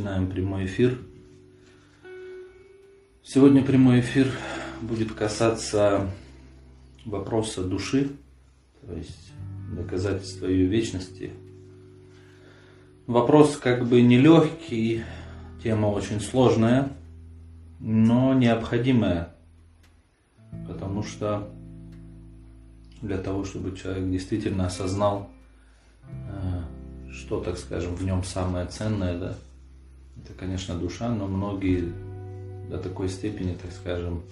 Начинаем прямой эфир. Сегодня прямой эфир будет касаться вопроса души, то есть доказательства ее вечности. Вопрос как бы нелегкий, тема очень сложная, но необходимая, потому что для того, чтобы человек действительно осознал, э, что, так скажем, в нем самое ценное, да, это, конечно, душа, но многие до такой степени, так скажем,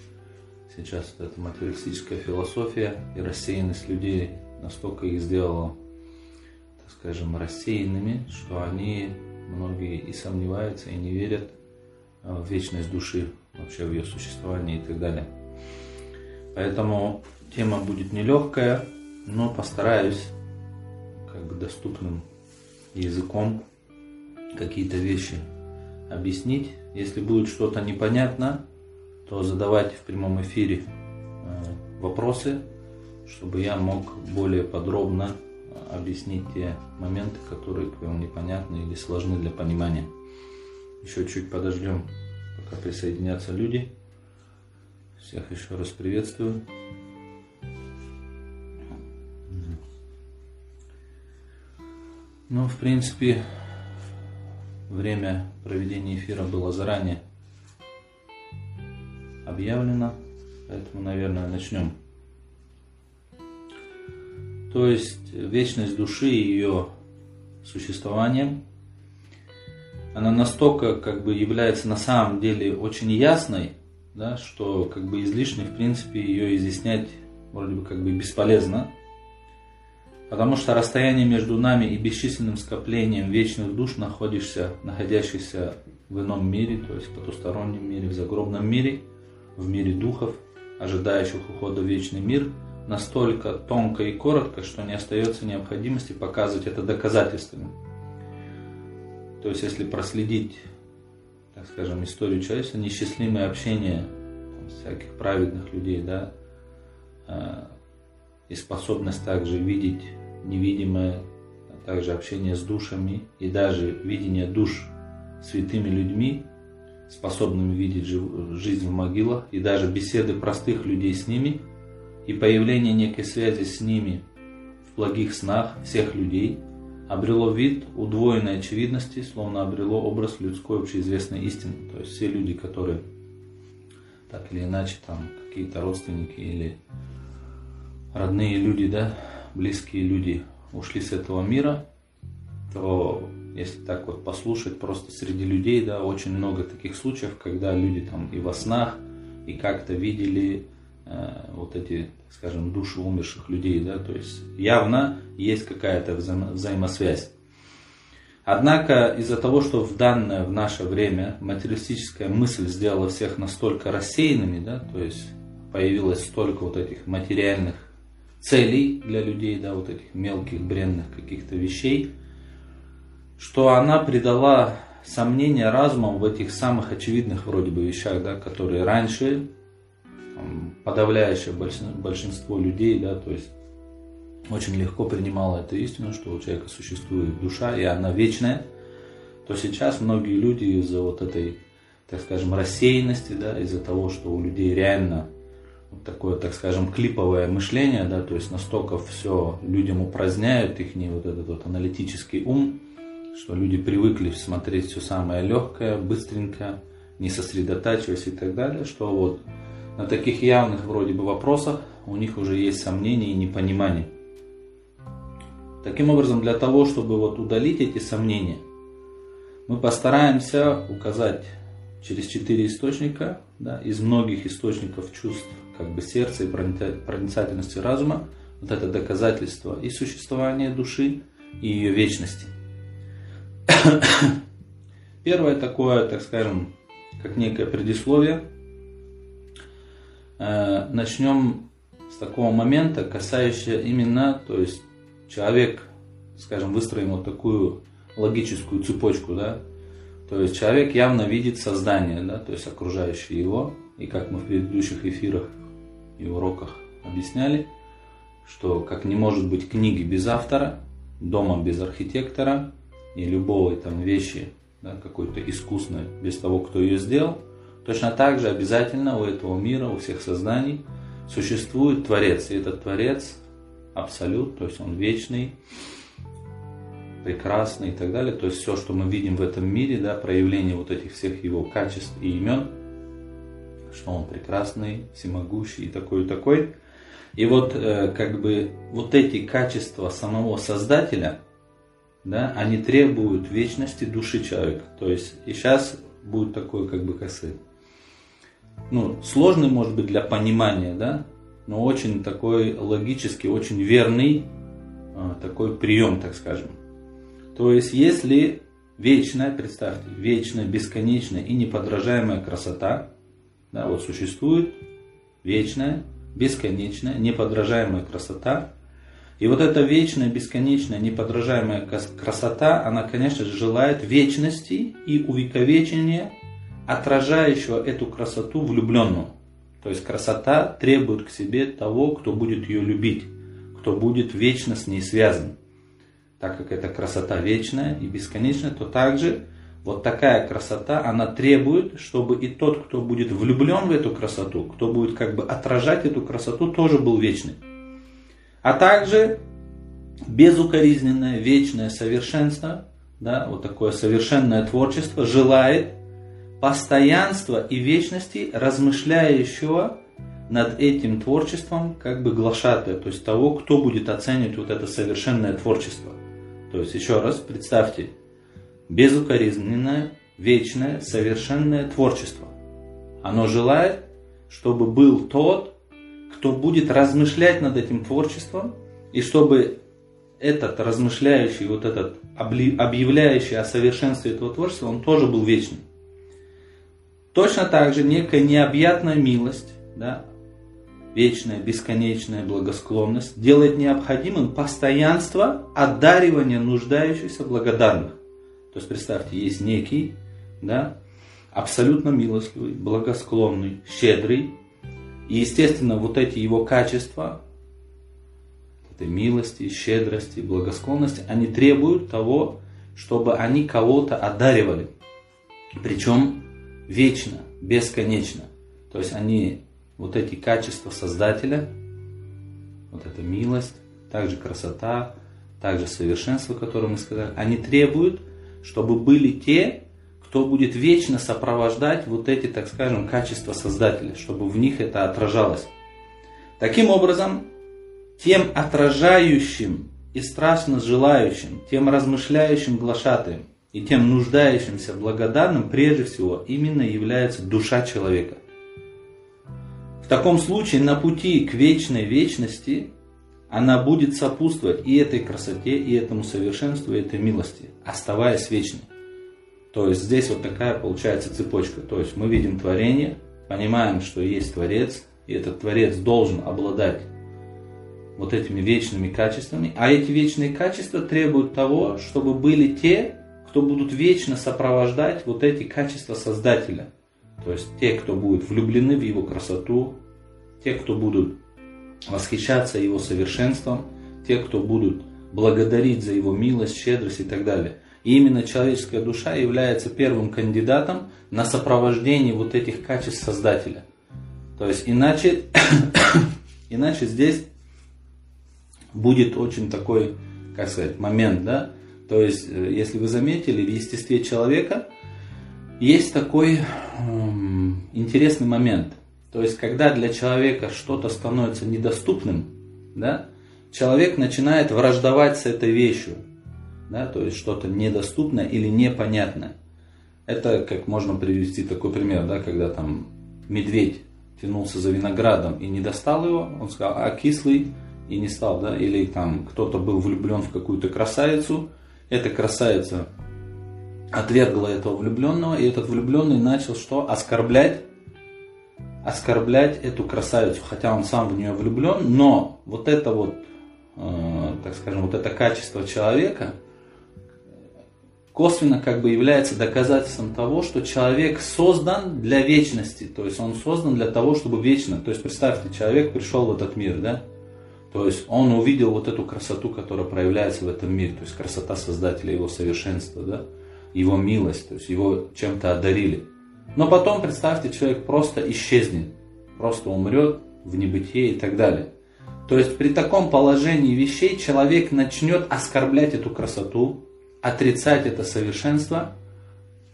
сейчас вот эта материалистическая философия и рассеянность людей настолько их сделала, так скажем, рассеянными, что они, многие и сомневаются, и не верят в вечность души, вообще в ее существование и так далее. Поэтому тема будет нелегкая, но постараюсь как бы доступным языком какие-то вещи объяснить. Если будет что-то непонятно, то задавайте в прямом эфире э, вопросы, чтобы я мог более подробно э, объяснить те моменты, которые вам непонятны или сложны для понимания. Еще чуть подождем, пока присоединятся люди. Всех еще раз приветствую. Ну, в принципе, время проведения эфира было заранее объявлено, поэтому, наверное, начнем. То есть вечность души и ее существование, она настолько как бы является на самом деле очень ясной, да, что как бы излишне в принципе ее изъяснять вроде бы как бы бесполезно, Потому что расстояние между нами и бесчисленным скоплением вечных душ, находишься, находящихся в ином мире, то есть в потустороннем мире, в загробном мире, в мире духов, ожидающих ухода в вечный мир, настолько тонко и коротко, что не остается необходимости показывать это доказательствами. То есть, если проследить, так скажем, историю человечества, несчастливое общение там, всяких праведных людей, да, э, и способность также видеть невидимое, а также общение с душами и даже видение душ святыми людьми, способными видеть жизнь в могилах, и даже беседы простых людей с ними, и появление некой связи с ними в благих снах всех людей, обрело вид удвоенной очевидности, словно обрело образ людской общеизвестной истины. То есть все люди, которые так или иначе там какие-то родственники или родные люди, да, близкие люди ушли с этого мира, то если так вот послушать, просто среди людей, да, очень много таких случаев, когда люди там и во снах, и как-то видели э, вот эти, скажем, души умерших людей, да, то есть явно есть какая-то взаимо- взаимосвязь. Однако из-за того, что в данное, в наше время материалистическая мысль сделала всех настолько рассеянными, да, то есть появилось столько вот этих материальных целей для людей, да, вот этих мелких бренных каких-то вещей, что она придала сомнения разумом в этих самых очевидных вроде бы вещах, да, которые раньше там, подавляющее большинство людей, да, то есть очень легко принимало эту истину, что у человека существует душа, и она вечная, то сейчас многие люди из-за вот этой, так скажем, рассеянности, да, из-за того, что у людей реально такое, так скажем, клиповое мышление, да, то есть настолько все людям упраздняют их не вот этот вот аналитический ум, что люди привыкли смотреть все самое легкое, быстренько, не сосредотачиваясь и так далее, что вот на таких явных вроде бы вопросах у них уже есть сомнения и непонимание. Таким образом, для того, чтобы вот удалить эти сомнения, мы постараемся указать через четыре источника, да, из многих источников чувств как бы сердца и проницательности разума, вот это доказательство и существования души, и ее вечности. Первое такое, так скажем, как некое предисловие. Э, начнем с такого момента, касающего именно, то есть человек, скажем, выстроим вот такую логическую цепочку, да, то есть человек явно видит создание, да, то есть окружающее его, и как мы в предыдущих эфирах и уроках объясняли, что как не может быть книги без автора, дома без архитектора, и любой там вещи, да, какой-то искусной, без того, кто ее сделал, точно так же обязательно у этого мира, у всех созданий существует Творец. И этот Творец абсолют, то есть он вечный, прекрасный и так далее. То есть все, что мы видим в этом мире, да, проявление вот этих всех его качеств и имен, что он прекрасный, всемогущий и такой и такой. И вот э, как бы вот эти качества самого Создателя, да, они требуют вечности души человека. То есть и сейчас будет такой, как бы, сказать, ну, сложный, может быть, для понимания, да, но очень такой логически, очень верный э, такой прием, так скажем. То есть, если вечная, представьте, вечная, бесконечная и неподражаемая красота, да, вот существует вечная, бесконечная, неподражаемая красота. И вот эта вечная, бесконечная, неподражаемая красота, она, конечно же, желает вечности и увековечения, отражающего эту красоту влюбленного. То есть красота требует к себе того, кто будет ее любить, кто будет вечно с ней связан так как эта красота вечная и бесконечная, то также вот такая красота, она требует, чтобы и тот, кто будет влюблен в эту красоту, кто будет как бы отражать эту красоту, тоже был вечный. А также безукоризненное, вечное совершенство, да, вот такое совершенное творчество желает постоянства и вечности размышляющего над этим творчеством как бы глашатая, то есть того, кто будет оценивать вот это совершенное творчество. То есть, еще раз, представьте, безукоризненное, вечное, совершенное творчество. Оно желает, чтобы был тот, кто будет размышлять над этим творчеством, и чтобы этот размышляющий, вот этот объявляющий о совершенстве этого творчества, он тоже был вечным. Точно так же некая необъятная милость, да, вечная, бесконечная благосклонность делает необходимым постоянство одаривания нуждающихся благодарных. То есть представьте, есть некий, да, абсолютно милостливый, благосклонный, щедрый. И естественно, вот эти его качества, этой милости, щедрости, благосклонности, они требуют того, чтобы они кого-то одаривали. Причем вечно, бесконечно. То есть они вот эти качества Создателя, вот эта милость, также красота, также совершенство, которое мы сказали, они требуют, чтобы были те, кто будет вечно сопровождать вот эти, так скажем, качества Создателя, чтобы в них это отражалось. Таким образом, тем отражающим и страшно желающим, тем размышляющим глашатаем и тем нуждающимся благодарным прежде всего именно является душа человека – таком случае на пути к вечной вечности она будет сопутствовать и этой красоте, и этому совершенству, и этой милости, оставаясь вечной. То есть здесь вот такая получается цепочка. То есть мы видим творение, понимаем, что есть Творец, и этот Творец должен обладать вот этими вечными качествами, а эти вечные качества требуют того, чтобы были те, кто будут вечно сопровождать вот эти качества Создателя – то есть те, кто будут влюблены в его красоту, те, кто будут восхищаться его совершенством, те, кто будут благодарить за его милость, щедрость и так далее. И именно человеческая душа является первым кандидатом на сопровождение вот этих качеств Создателя. То есть иначе, иначе здесь будет очень такой, как сказать, момент, да? То есть, э, если вы заметили, в естестве человека – есть такой эм, интересный момент. То есть, когда для человека что-то становится недоступным, да, человек начинает враждовать с этой вещью. Да, то есть, что-то недоступное или непонятное. Это как можно привести такой пример, да, когда там медведь тянулся за виноградом и не достал его, он сказал, а кислый, и не стал, да, или там кто-то был влюблен в какую-то красавицу, эта красавица отвергла этого влюбленного, и этот влюбленный начал что? Оскорблять, оскорблять эту красавицу, хотя он сам в нее влюблен, но вот это вот, э, так скажем, вот это качество человека косвенно как бы является доказательством того, что человек создан для вечности, то есть он создан для того, чтобы вечно, то есть представьте, человек пришел в этот мир, да, То есть он увидел вот эту красоту, которая проявляется в этом мире, то есть красота Создателя, его совершенства, да? Его милость, то есть его чем-то одарили. Но потом, представьте, человек просто исчезнет, просто умрет в небытие и так далее. То есть при таком положении вещей человек начнет оскорблять эту красоту, отрицать это совершенство,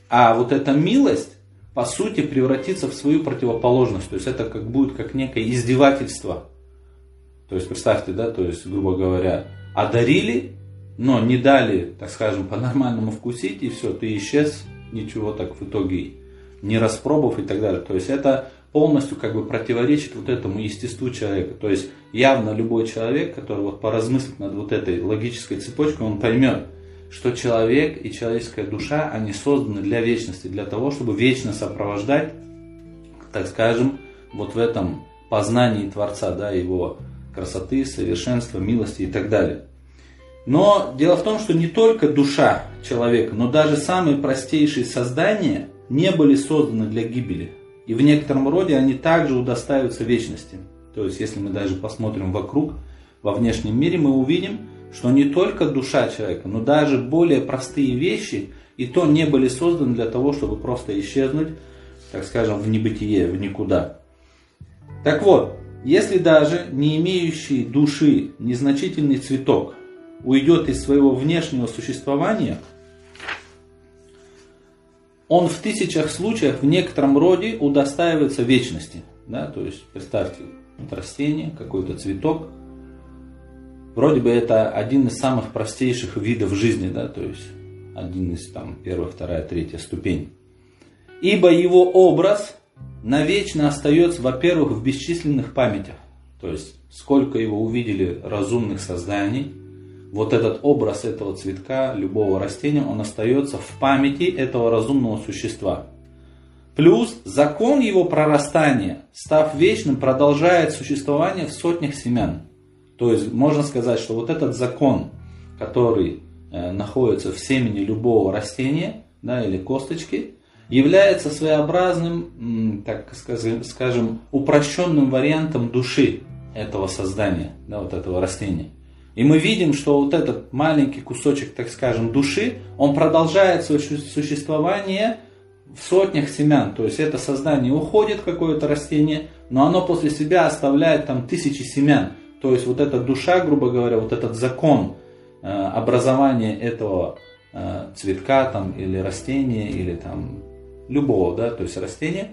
а вот эта милость, по сути, превратится в свою противоположность. То есть это как будет как некое издевательство. То есть представьте, да, то есть, грубо говоря, одарили, но не дали, так скажем, по-нормальному вкусить, и все, ты исчез, ничего так в итоге не распробовав и так далее. То есть это полностью как бы противоречит вот этому естеству человека. То есть явно любой человек, который вот поразмыслит над вот этой логической цепочкой, он поймет, что человек и человеческая душа, они созданы для вечности, для того, чтобы вечно сопровождать, так скажем, вот в этом познании Творца, да, его красоты, совершенства, милости и так далее. Но дело в том, что не только душа человека, но даже самые простейшие создания не были созданы для гибели. И в некотором роде они также удостаиваются вечности. То есть, если мы даже посмотрим вокруг, во внешнем мире, мы увидим, что не только душа человека, но даже более простые вещи и то не были созданы для того, чтобы просто исчезнуть, так скажем, в небытие, в никуда. Так вот, если даже не имеющий души незначительный цветок уйдет из своего внешнего существования, он в тысячах случаях в некотором роде удостаивается вечности. Да? То есть, представьте, вот растение, какой-то цветок. Вроде бы это один из самых простейших видов жизни, да? то есть один из там первая, вторая, третья ступень. Ибо его образ навечно остается, во-первых, в бесчисленных памятях. То есть, сколько его увидели разумных созданий, вот этот образ этого цветка, любого растения, он остается в памяти этого разумного существа. Плюс закон его прорастания, став вечным, продолжает существование в сотнях семян. То есть можно сказать, что вот этот закон, который э, находится в семени любого растения да, или косточки, является своеобразным, так скажем, упрощенным вариантом души этого создания, да, вот этого растения. И мы видим, что вот этот маленький кусочек, так скажем, души, он продолжает свое существование в сотнях семян. То есть это создание уходит, какое-то растение, но оно после себя оставляет там тысячи семян. То есть вот эта душа, грубо говоря, вот этот закон э, образования этого э, цветка там, или растения, или там любого, да, то есть растения,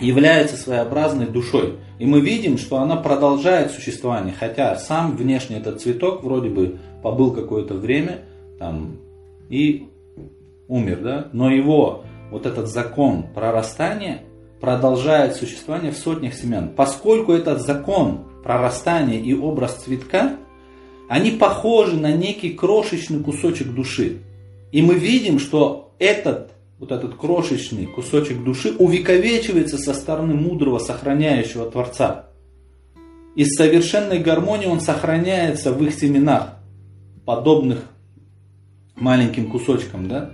является своеобразной душой. И мы видим, что она продолжает существование, хотя сам внешне этот цветок вроде бы побыл какое-то время там, и умер, да? но его вот этот закон прорастания продолжает существование в сотнях семян. Поскольку этот закон прорастания и образ цветка, они похожи на некий крошечный кусочек души. И мы видим, что этот вот этот крошечный кусочек души увековечивается со стороны мудрого, сохраняющего Творца. Из совершенной гармонии он сохраняется в их семенах, подобных маленьким кусочкам, да?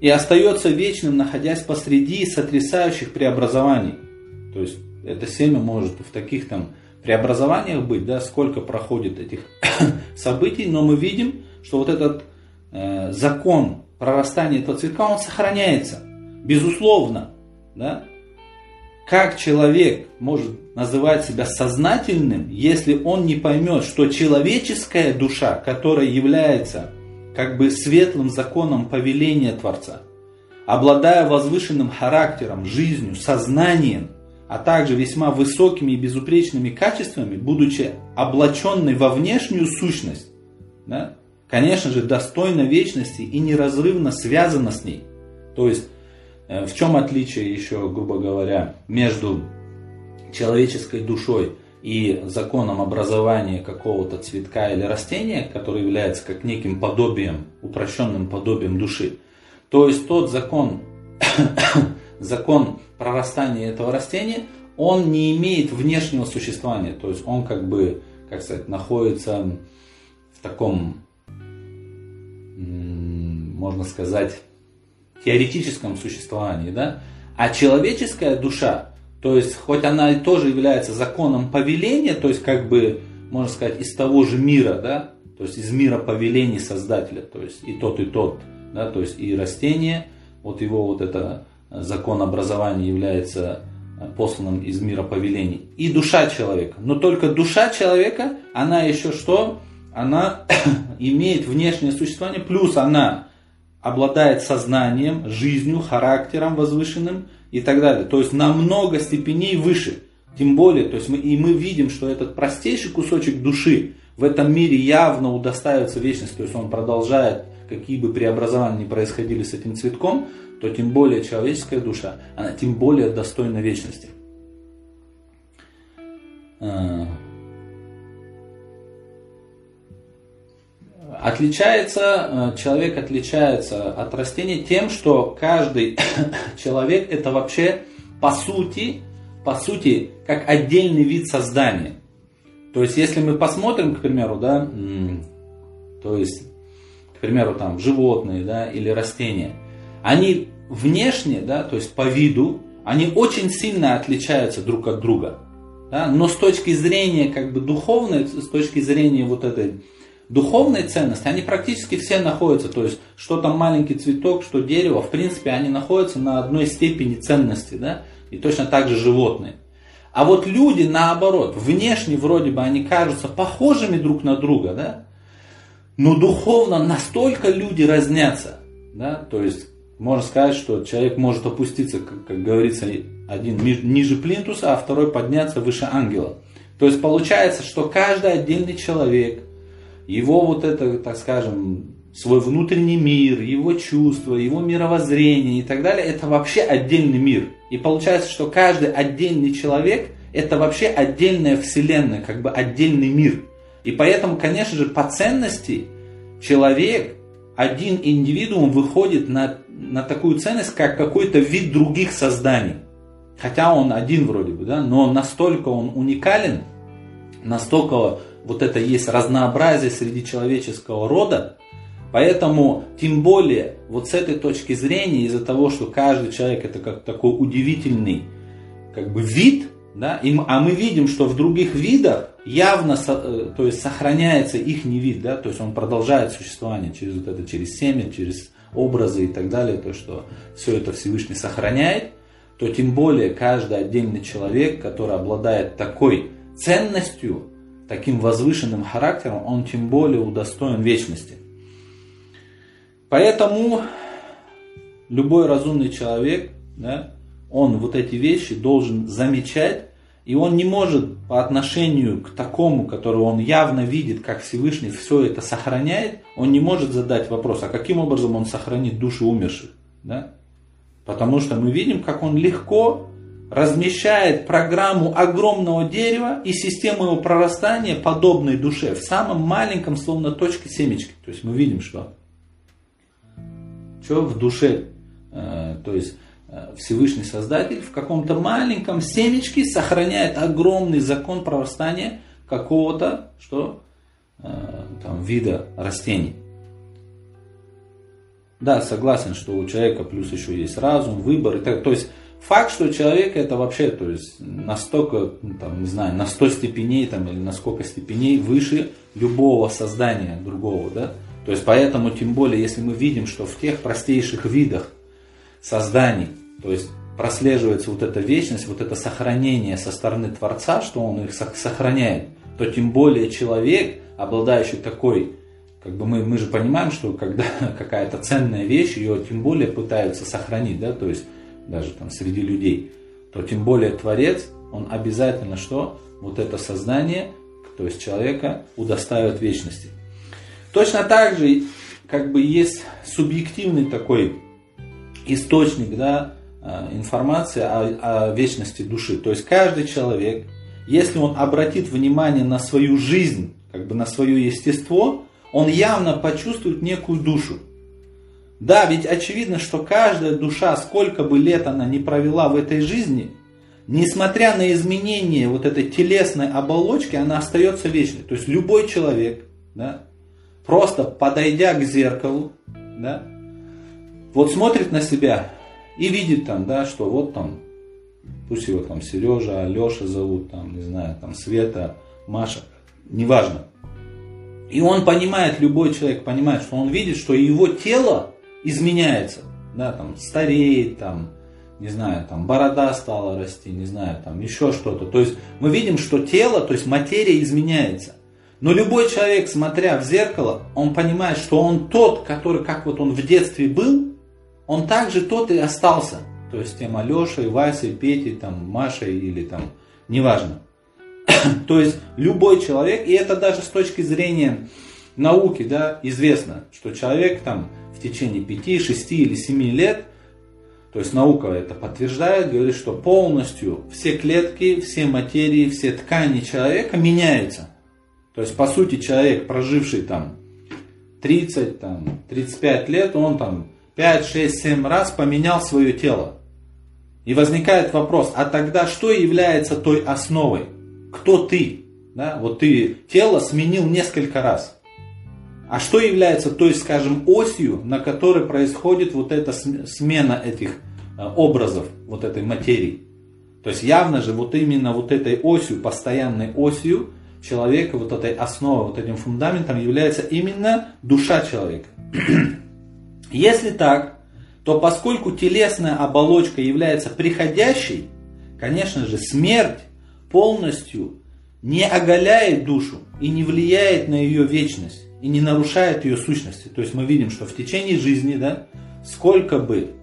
И остается вечным, находясь посреди сотрясающих преобразований. То есть это семя может в таких там преобразованиях быть, да, сколько проходит этих событий, но мы видим, что вот этот э, закон прорастания этого цветка, он сохраняется. Безусловно. Да? Как человек может называть себя сознательным, если он не поймет, что человеческая душа, которая является как бы светлым законом повеления Творца, обладая возвышенным характером, жизнью, сознанием, а также весьма высокими и безупречными качествами, будучи облаченной во внешнюю сущность, да, конечно же, достойна вечности и неразрывно связана с ней. То есть, э, в чем отличие еще, грубо говоря, между человеческой душой и законом образования какого-то цветка или растения, который является как неким подобием, упрощенным подобием души. То есть тот закон, закон прорастания этого растения, он не имеет внешнего существования. То есть он как бы, как сказать, находится в таком можно сказать, теоретическом существовании, да? А человеческая душа, то есть хоть она тоже является законом повеления, то есть как бы можно сказать, из того же мира, да, то есть из мира повелений Создателя, то есть и тот, и тот, да, то есть и растение, вот его вот это закон образования является посланным из мира повелений, и душа человека. Но только душа человека, она еще что? Она имеет внешнее существование, плюс она обладает сознанием, жизнью, характером возвышенным и так далее. То есть намного степеней выше. Тем более, то есть мы, и мы видим, что этот простейший кусочек души в этом мире явно удостаивается вечности, то есть он продолжает, какие бы преобразования ни происходили с этим цветком, то тем более человеческая душа, она тем более достойна вечности. Отличается, э, человек отличается от растения тем, что каждый человек это вообще по сути, по сути, как отдельный вид создания. То есть, если мы посмотрим, к примеру, да, то есть, к примеру, там, животные, да, или растения, они внешне, да, то есть по виду, они очень сильно отличаются друг от друга. Да, но с точки зрения как бы духовной, с точки зрения вот этой духовной ценности, они практически все находятся, то есть что там маленький цветок, что дерево, в принципе, они находятся на одной степени ценности, да, и точно так же животные. А вот люди, наоборот, внешне вроде бы они кажутся похожими друг на друга, да, но духовно настолько люди разнятся, да, то есть можно сказать, что человек может опуститься, как, как говорится, один ниже плинтуса, а второй подняться выше ангела. То есть получается, что каждый отдельный человек, его вот это, так скажем, свой внутренний мир, его чувства, его мировоззрение и так далее, это вообще отдельный мир. И получается, что каждый отдельный человек это вообще отдельная вселенная, как бы отдельный мир. И поэтому, конечно же, по ценности человек, один индивидуум выходит на, на такую ценность, как какой-то вид других созданий. Хотя он один вроде бы, да, но настолько он уникален, настолько вот это есть разнообразие среди человеческого рода, Поэтому, тем более, вот с этой точки зрения, из-за того, что каждый человек это как такой удивительный как бы вид, да, и, а мы видим, что в других видах явно э, то есть, сохраняется их вид, да, то есть он продолжает существование через вот это, через семя, через образы и так далее, то, что все это Всевышний сохраняет, то тем более каждый отдельный человек, который обладает такой ценностью, таким возвышенным характером, он тем более удостоен вечности. Поэтому любой разумный человек, да, он вот эти вещи должен замечать, и он не может по отношению к такому, который он явно видит, как Всевышний все это сохраняет, он не может задать вопрос, а каким образом он сохранит души умерших. Да? Потому что мы видим, как он легко размещает программу огромного дерева и систему его прорастания подобной душе в самом маленьком, словно точке семечки. То есть мы видим, что что в душе, э, то есть э, Всевышний Создатель в каком-то маленьком семечке сохраняет огромный закон прорастания какого-то что, э, там, вида растений. Да, согласен, что у человека плюс еще есть разум, выбор. И так, то есть факт, что человек это вообще, то есть настолько, ну, там, не знаю, на 100 степеней там, или на сколько степеней выше любого создания другого, да, то есть поэтому, тем более, если мы видим, что в тех простейших видах созданий, то есть прослеживается вот эта вечность, вот это сохранение со стороны Творца, что Он их сохраняет, то тем более человек, обладающий такой, как бы мы, мы же понимаем, что когда какая-то ценная вещь, ее тем более пытаются сохранить, да, то есть даже там среди людей, то тем более Творец, он обязательно что? Вот это сознание, то есть человека удостаивает вечности. Точно так же, как бы есть субъективный такой источник да, а, информации о, о вечности души. То есть каждый человек, если он обратит внимание на свою жизнь, как бы на свое естество, он явно почувствует некую душу. Да, ведь очевидно, что каждая душа, сколько бы лет она не провела в этой жизни, несмотря на изменение вот этой телесной оболочки, она остается вечной. То есть любой человек, да, просто подойдя к зеркалу, да, вот смотрит на себя и видит там, да, что вот там, пусть его там Сережа, Алеша зовут, там, не знаю, там Света, Маша, неважно. И он понимает, любой человек понимает, что он видит, что его тело изменяется, да, там, стареет, там, не знаю, там, борода стала расти, не знаю, там, еще что-то. То есть мы видим, что тело, то есть материя изменяется. Но любой человек, смотря в зеркало, он понимает, что он тот, который, как вот он в детстве был, он также тот и остался. То есть тем Алешей, Васей, Петей, там, Машей или там, неважно. То есть любой человек, и это даже с точки зрения науки, да, известно, что человек там в течение 5, 6 или 7 лет, то есть наука это подтверждает, говорит, что полностью все клетки, все материи, все ткани человека меняются. То есть, по сути, человек, проживший там 30, там, 35 лет, он там 5, 6, 7 раз поменял свое тело. И возникает вопрос, а тогда что является той основой? Кто ты? Да? Вот ты тело сменил несколько раз. А что является той, скажем, осью, на которой происходит вот эта смена этих э, образов, вот этой материи? То есть явно же вот именно вот этой осью, постоянной осью человека, вот этой основой, вот этим фундаментом является именно душа человека. Если так, то поскольку телесная оболочка является приходящей, конечно же, смерть полностью не оголяет душу и не влияет на ее вечность и не нарушает ее сущности. То есть мы видим, что в течение жизни, да, сколько бы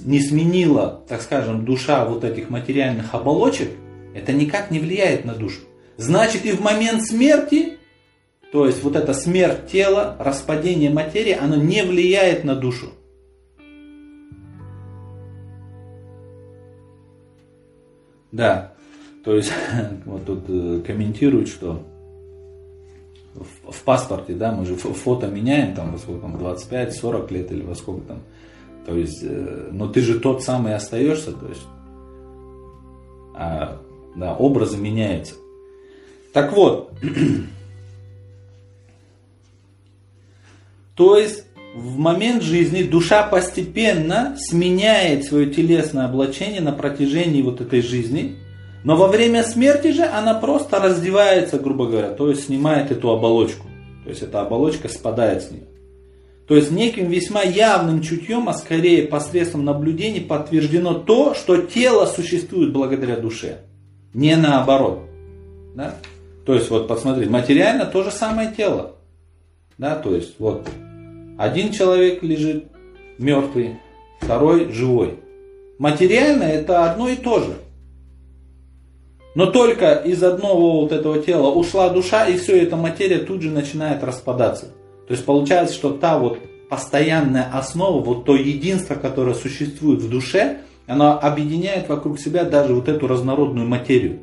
не сменила, так скажем, душа вот этих материальных оболочек, это никак не влияет на душу. Значит и в момент смерти, то есть вот эта смерть тела, распадение материи, оно не влияет на душу. Да, то есть вот тут э, комментируют, что в, в паспорте, да, мы же фото меняем там во сколько там, 25-40 лет или во сколько там. То есть, э, но ты же тот самый остаешься, то есть, а, да, образы меняются. Так вот, то есть в момент жизни душа постепенно сменяет свое телесное облачение на протяжении вот этой жизни, но во время смерти же она просто раздевается, грубо говоря, то есть снимает эту оболочку. То есть эта оболочка спадает с нее. То есть неким весьма явным чутьем, а скорее посредством наблюдений подтверждено то, что тело существует благодаря душе. Не наоборот. Да? То есть, вот посмотрите, материально то же самое тело. Да, то есть, вот, один человек лежит мертвый, второй живой. Материально это одно и то же. Но только из одного вот этого тела ушла душа, и все, эта материя тут же начинает распадаться. То есть получается, что та вот постоянная основа, вот то единство, которое существует в душе, оно объединяет вокруг себя даже вот эту разнородную материю.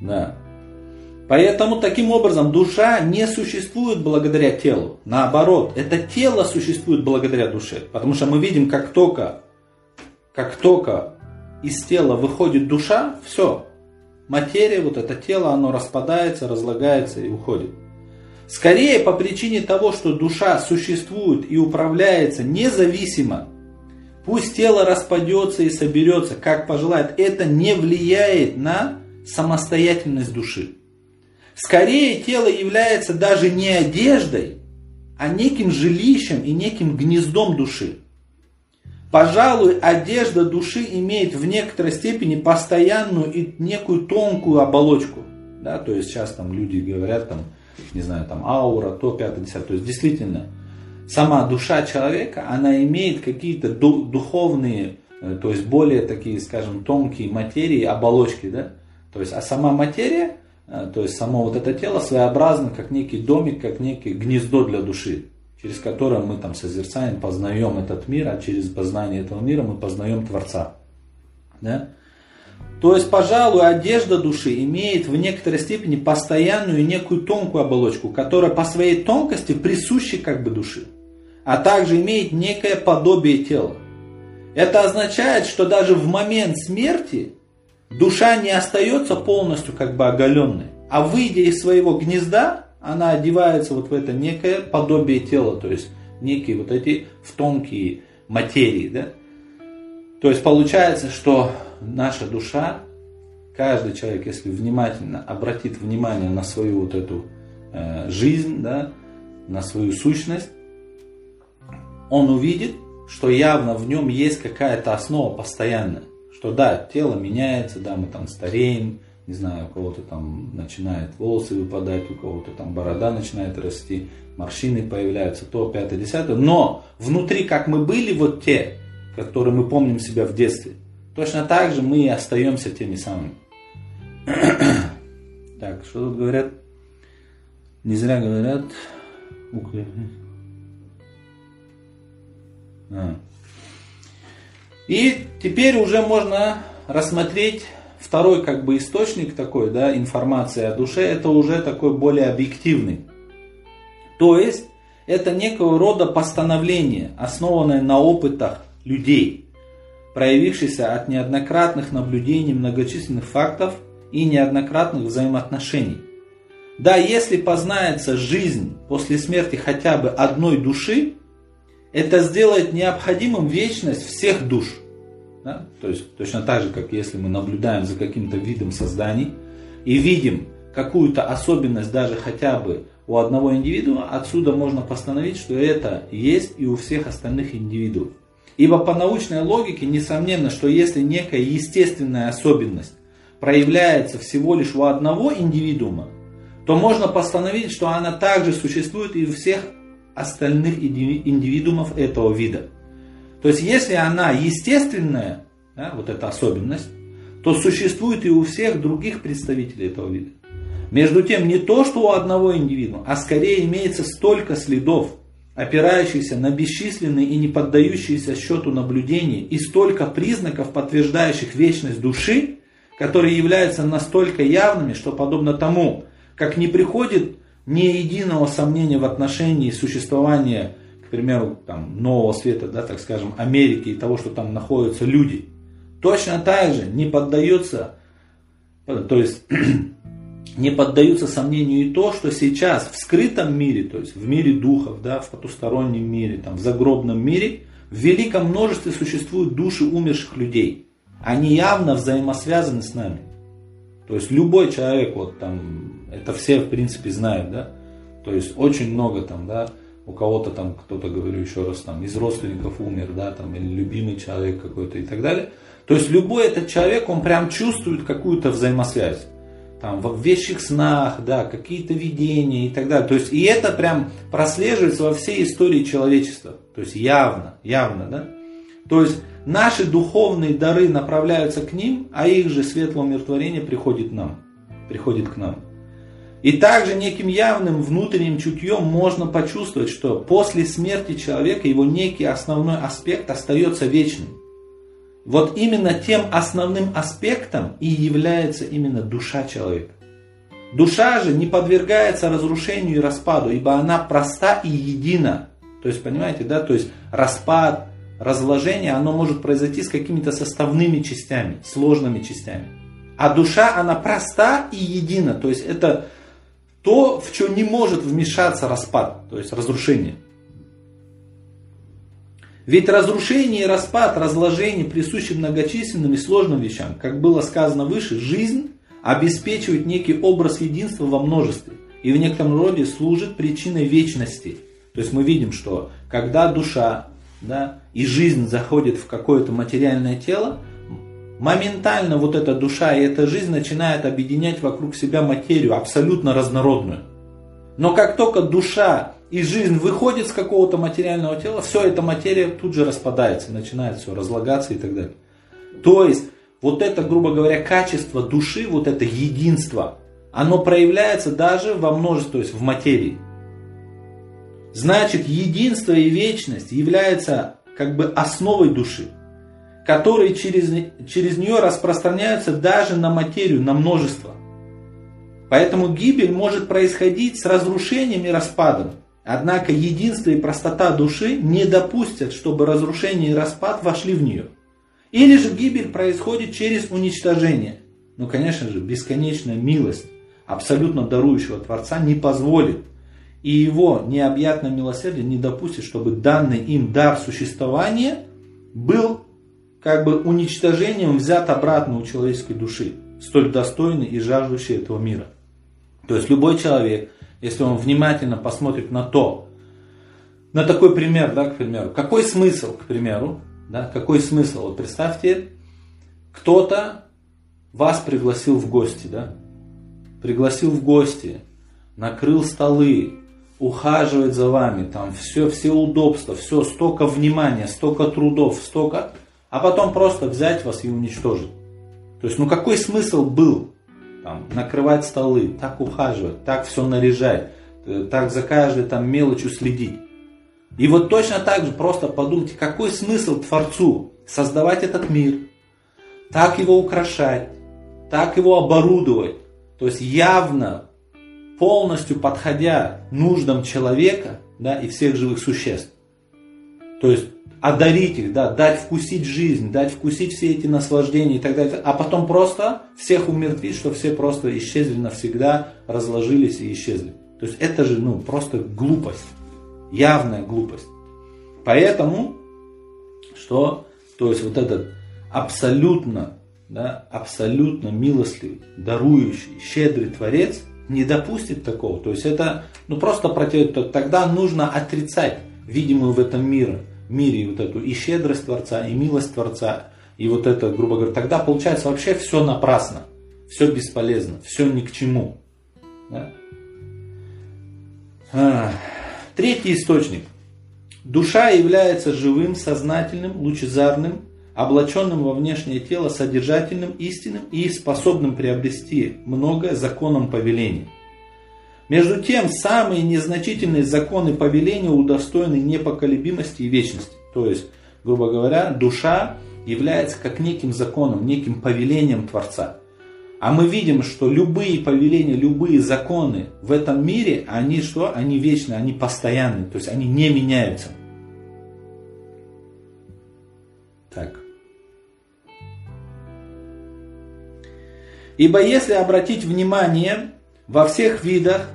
Да. Поэтому таким образом душа не существует благодаря телу. Наоборот, это тело существует благодаря душе. Потому что мы видим, как только, как только из тела выходит душа, все. Материя, вот это тело, оно распадается, разлагается и уходит. Скорее по причине того, что душа существует и управляется независимо, пусть тело распадется и соберется, как пожелает, это не влияет на самостоятельность души. Скорее тело является даже не одеждой, а неким жилищем и неким гнездом души. Пожалуй, одежда души имеет в некоторой степени постоянную и некую тонкую оболочку. Да, то есть сейчас там люди говорят, там, не знаю, там аура, то, пятое, десятое. То есть действительно, сама душа человека, она имеет какие-то духовные, э, то есть более такие, скажем, тонкие материи, оболочки, да, то есть, а сама материя, э, то есть само вот это тело своеобразно, как некий домик, как некий гнездо для души, через которое мы там созерцаем, познаем этот мир, а через познание этого мира мы познаем Творца. Да? То есть, пожалуй, одежда души имеет в некоторой степени постоянную некую тонкую оболочку, которая по своей тонкости присуща как бы души, а также имеет некое подобие тела. Это означает, что даже в момент смерти душа не остается полностью как бы оголенной, а выйдя из своего гнезда, она одевается вот в это некое подобие тела, то есть некие вот эти в тонкие материи. Да? То есть получается, что наша душа, каждый человек, если внимательно обратит внимание на свою вот эту э, жизнь, да, на свою сущность, он увидит, что явно в нем есть какая-то основа постоянная. Что да, тело меняется, да, мы там стареем, не знаю, у кого-то там начинает волосы выпадать, у кого-то там борода начинает расти, морщины появляются, то, пятое, десятое. Но внутри, как мы были, вот те, которые мы помним себя в детстве, точно так же мы и остаемся теми самыми. так, что тут говорят? Не зря говорят. А. И теперь уже можно рассмотреть второй как бы источник такой, да, информации о душе, это уже такой более объективный. То есть, это некого рода постановление, основанное на опытах людей, проявившееся от неоднократных наблюдений многочисленных фактов и неоднократных взаимоотношений. Да, если познается жизнь после смерти хотя бы одной души, это сделает необходимым вечность всех душ. Да? То есть точно так же, как если мы наблюдаем за каким-то видом созданий и видим какую-то особенность даже хотя бы у одного индивидуума, отсюда можно постановить, что это есть и у всех остальных индивидуумов. Ибо по научной логике несомненно, что если некая естественная особенность проявляется всего лишь у одного индивидуума, то можно постановить, что она также существует и у всех остальных индивидуумов этого вида. То есть, если она естественная, да, вот эта особенность, то существует и у всех других представителей этого вида. Между тем, не то, что у одного индивидуума, а скорее имеется столько следов, опирающихся на бесчисленные и не поддающиеся счету наблюдения, и столько признаков, подтверждающих вечность души, которые являются настолько явными, что подобно тому, как не приходит ни единого сомнения в отношении существования, к примеру, там, нового света, да, так скажем, Америки и того, что там находятся люди. Точно так же не поддается, то есть не поддаются сомнению и то, что сейчас в скрытом мире, то есть в мире духов, да, в потустороннем мире, там, в загробном мире, в великом множестве существуют души умерших людей. Они явно взаимосвязаны с нами. То есть любой человек, вот там, это все, в принципе, знают, да. То есть очень много там, да, у кого-то там, кто-то, говорю еще раз, там, из родственников умер, да, там, или любимый человек какой-то и так далее. То есть любой этот человек, он прям чувствует какую-то взаимосвязь. Там, в вещих снах, да, какие-то видения и так далее. То есть, и это прям прослеживается во всей истории человечества. То есть, явно, явно, да. То есть, наши духовные дары направляются к ним, а их же светлое умиротворение приходит нам, приходит к нам. И также неким явным внутренним чутьем можно почувствовать, что после смерти человека его некий основной аспект остается вечным. Вот именно тем основным аспектом и является именно душа человека. Душа же не подвергается разрушению и распаду, ибо она проста и едина. То есть, понимаете, да, то есть распад, разложение, оно может произойти с какими-то составными частями, сложными частями. А душа, она проста и едина. То есть это то, в чем не может вмешаться распад, то есть разрушение. Ведь разрушение распад, разложение присущи многочисленным и сложным вещам. Как было сказано выше, жизнь обеспечивает некий образ единства во множестве и в некотором роде служит причиной вечности. То есть мы видим, что когда душа да, и жизнь заходит в какое-то материальное тело, моментально вот эта душа и эта жизнь начинает объединять вокруг себя материю, абсолютно разнородную. Но как только душа и жизнь выходит с какого-то материального тела, все эта материя тут же распадается, начинает все разлагаться и так далее. То есть, вот это, грубо говоря, качество души, вот это единство, оно проявляется даже во множестве, то есть в материи. Значит, единство и вечность являются как бы основой души которые через, через нее распространяются даже на материю, на множество. Поэтому гибель может происходить с разрушением и распадом. Однако единство и простота души не допустят, чтобы разрушение и распад вошли в нее. Или же гибель происходит через уничтожение. Ну, конечно же, бесконечная милость абсолютно дарующего Творца не позволит, и его необъятное милосердие не допустит, чтобы данный им дар существования был как бы уничтожением взят обратно у человеческой души. столь достойный и жаждущий этого мира. То есть любой человек, если он внимательно посмотрит на то, на такой пример, да, к примеру, какой смысл, к примеру, да, какой смысл? Вот представьте, кто-то вас пригласил в гости, да, пригласил в гости, накрыл столы, ухаживает за вами, там все, все удобства, все, столько внимания, столько трудов, столько, а потом просто взять вас и уничтожить. То есть, ну какой смысл был там, накрывать столы, так ухаживать, так все наряжать, э, так за каждой там мелочью следить. И вот точно так же просто подумайте, какой смысл Творцу создавать этот мир, так его украшать, так его оборудовать. То есть явно, полностью подходя нуждам человека да, и всех живых существ. То есть одарить их, да, дать вкусить жизнь, дать вкусить все эти наслаждения и так далее. А потом просто всех умертвить, что все просто исчезли навсегда, разложились и исчезли. То есть это же ну, просто глупость явная глупость. Поэтому, что, то есть вот этот абсолютно, да, абсолютно милостливый, дарующий, щедрый Творец не допустит такого. То есть это ну, просто против, тогда нужно отрицать видимую в этом мире, мире вот эту и щедрость Творца, и милость Творца, и вот это, грубо говоря, тогда получается вообще все напрасно, все бесполезно, все ни к чему. Да? Третий источник. Душа является живым, сознательным, лучезарным, облаченным во внешнее тело, содержательным, истинным и способным приобрести многое законом повеления. Между тем, самые незначительные законы повеления удостоены непоколебимости и вечности. То есть, грубо говоря, душа является как неким законом, неким повелением Творца. А мы видим, что любые повеления, любые законы в этом мире, они что? Они вечны, они постоянны, то есть они не меняются. Так. Ибо если обратить внимание, во всех видах,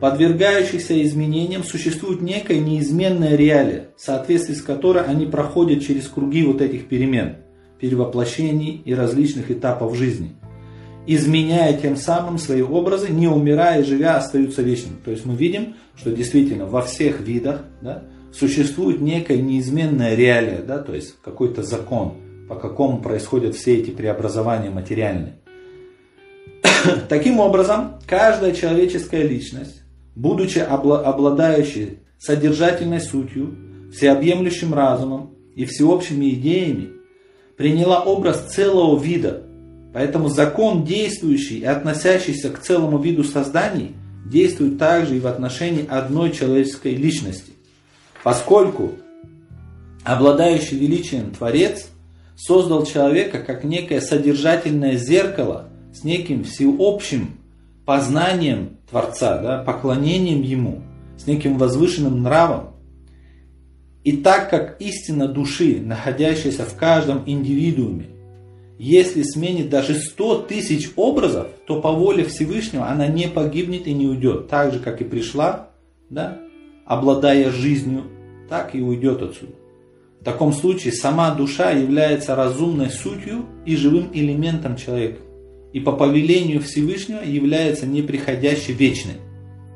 подвергающихся изменениям, существует некая неизменная реалия, в соответствии с которой они проходят через круги вот этих перемен, перевоплощений и различных этапов жизни – изменяя тем самым свои образы, не умирая и живя, остаются вечными. То есть мы видим, что действительно во всех видах да, существует некая неизменная реалия, да, то есть какой-то закон, по какому происходят все эти преобразования материальные. Таким образом, каждая человеческая личность, будучи обладающей содержательной сутью, всеобъемлющим разумом и всеобщими идеями, приняла образ целого вида, Поэтому закон, действующий и относящийся к целому виду созданий, действует также и в отношении одной человеческой личности. Поскольку обладающий величием Творец создал человека как некое содержательное зеркало с неким всеобщим познанием Творца, да, поклонением Ему, с неким возвышенным нравом. И так как истина души, находящаяся в каждом индивидууме, если сменит даже 100 тысяч образов, то по воле Всевышнего она не погибнет и не уйдет. Так же, как и пришла, да, обладая жизнью, так и уйдет отсюда. В таком случае сама душа является разумной сутью и живым элементом человека. И по повелению Всевышнего является неприходящей вечной.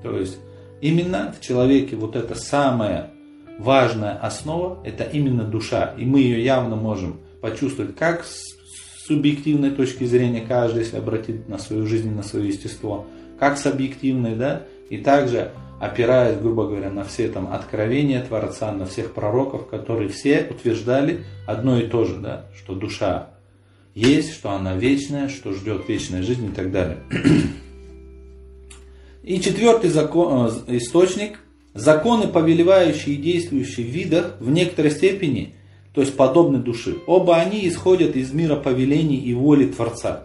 То есть именно в человеке вот эта самая важная основа, это именно душа. И мы ее явно можем почувствовать как субъективной точки зрения каждый, если обратить на свою жизнь, на свое естество, как с объективной, да, и также опираясь, грубо говоря, на все там откровения Творца, на всех пророков, которые все утверждали одно и то же, да, что душа есть, что она вечная, что ждет вечной жизни и так далее. И четвертый закон, э, источник – законы, повелевающие и действующие в видах, в некоторой степени – то есть подобны души. Оба они исходят из мира повелений и воли Творца.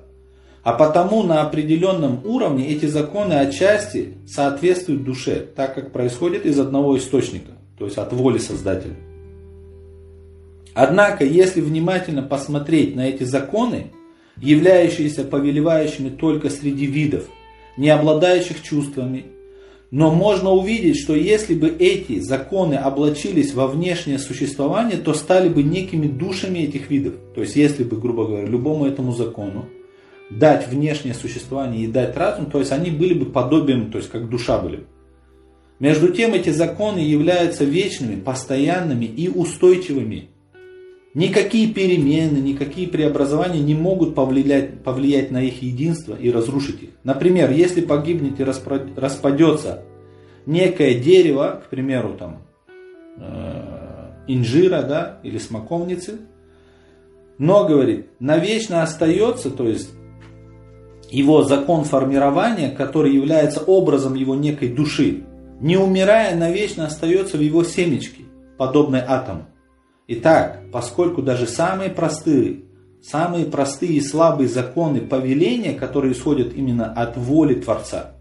А потому на определенном уровне эти законы отчасти соответствуют душе, так как происходят из одного источника, то есть от воли Создателя. Однако, если внимательно посмотреть на эти законы, являющиеся повелевающими только среди видов, не обладающих чувствами, но можно увидеть, что если бы эти законы облачились во внешнее существование, то стали бы некими душами этих видов. То есть если бы, грубо говоря, любому этому закону дать внешнее существование и дать разум, то есть они были бы подобием, то есть как душа были. Между тем эти законы являются вечными, постоянными и устойчивыми. Никакие перемены, никакие преобразования не могут повлиять, повлиять на их единство и разрушить их. Например, если погибнет и распадется некое дерево, к примеру, там, э, инжира да, или смоковницы, но, говорит, навечно остается, то есть его закон формирования, который является образом его некой души, не умирая, навечно остается в его семечке, подобной атому. Итак, поскольку даже самые простые, самые простые и слабые законы повеления, которые исходят именно от воли Творца,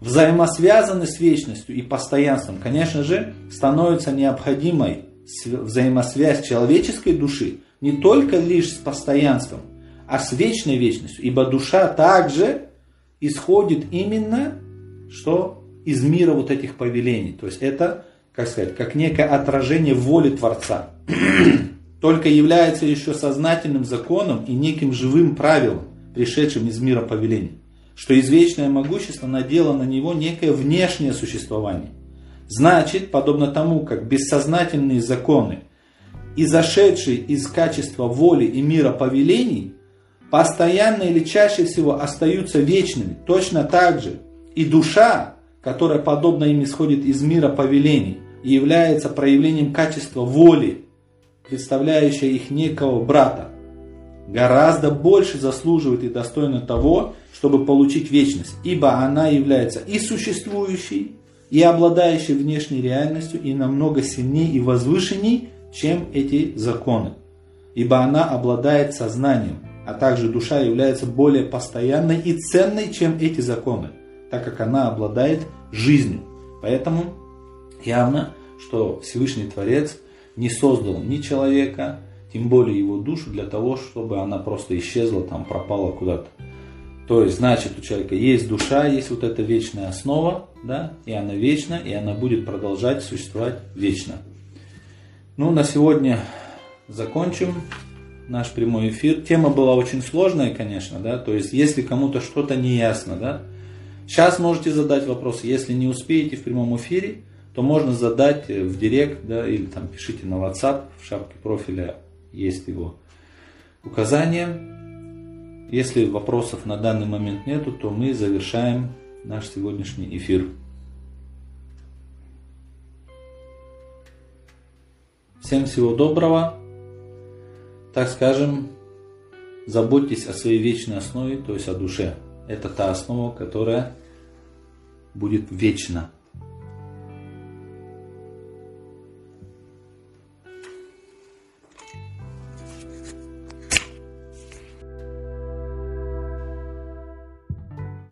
взаимосвязаны с вечностью и постоянством, конечно же, становится необходимой взаимосвязь человеческой души не только лишь с постоянством, а с вечной вечностью, ибо душа также исходит именно что из мира вот этих повелений. То есть это, как сказать, как некое отражение воли Творца. Только является еще сознательным законом и неким живым правилом, пришедшим из мира повелений. Что извечное могущество надело на него некое внешнее существование. Значит, подобно тому, как бессознательные законы, изошедшие из качества воли и мира повелений, постоянно или чаще всего остаются вечными. Точно так же и душа, которая подобно им исходит из мира повелений и является проявлением качества воли, представляющая их некого брата, гораздо больше заслуживает и достойна того, чтобы получить вечность, ибо она является и существующей, и обладающей внешней реальностью, и намного сильнее и возвышенней, чем эти законы, ибо она обладает сознанием, а также душа является более постоянной и ценной, чем эти законы, так как она обладает жизнью. Поэтому явно, что Всевышний Творец не создал ни человека, тем более его душу, для того, чтобы она просто исчезла, там пропала куда-то. То есть, значит, у человека есть душа, есть вот эта вечная основа, да, и она вечна, и она будет продолжать существовать вечно. Ну, на сегодня закончим наш прямой эфир. Тема была очень сложная, конечно, да, то есть если кому-то что-то не ясно, да, сейчас можете задать вопрос, если не успеете в прямом эфире, то можно задать в директ, да, или там пишите на WhatsApp, в шапке профиля есть его указания. Если вопросов на данный момент нету, то мы завершаем наш сегодняшний эфир. Всем всего доброго так скажем, заботьтесь о своей вечной основе, то есть о душе. Это та основа, которая будет вечна.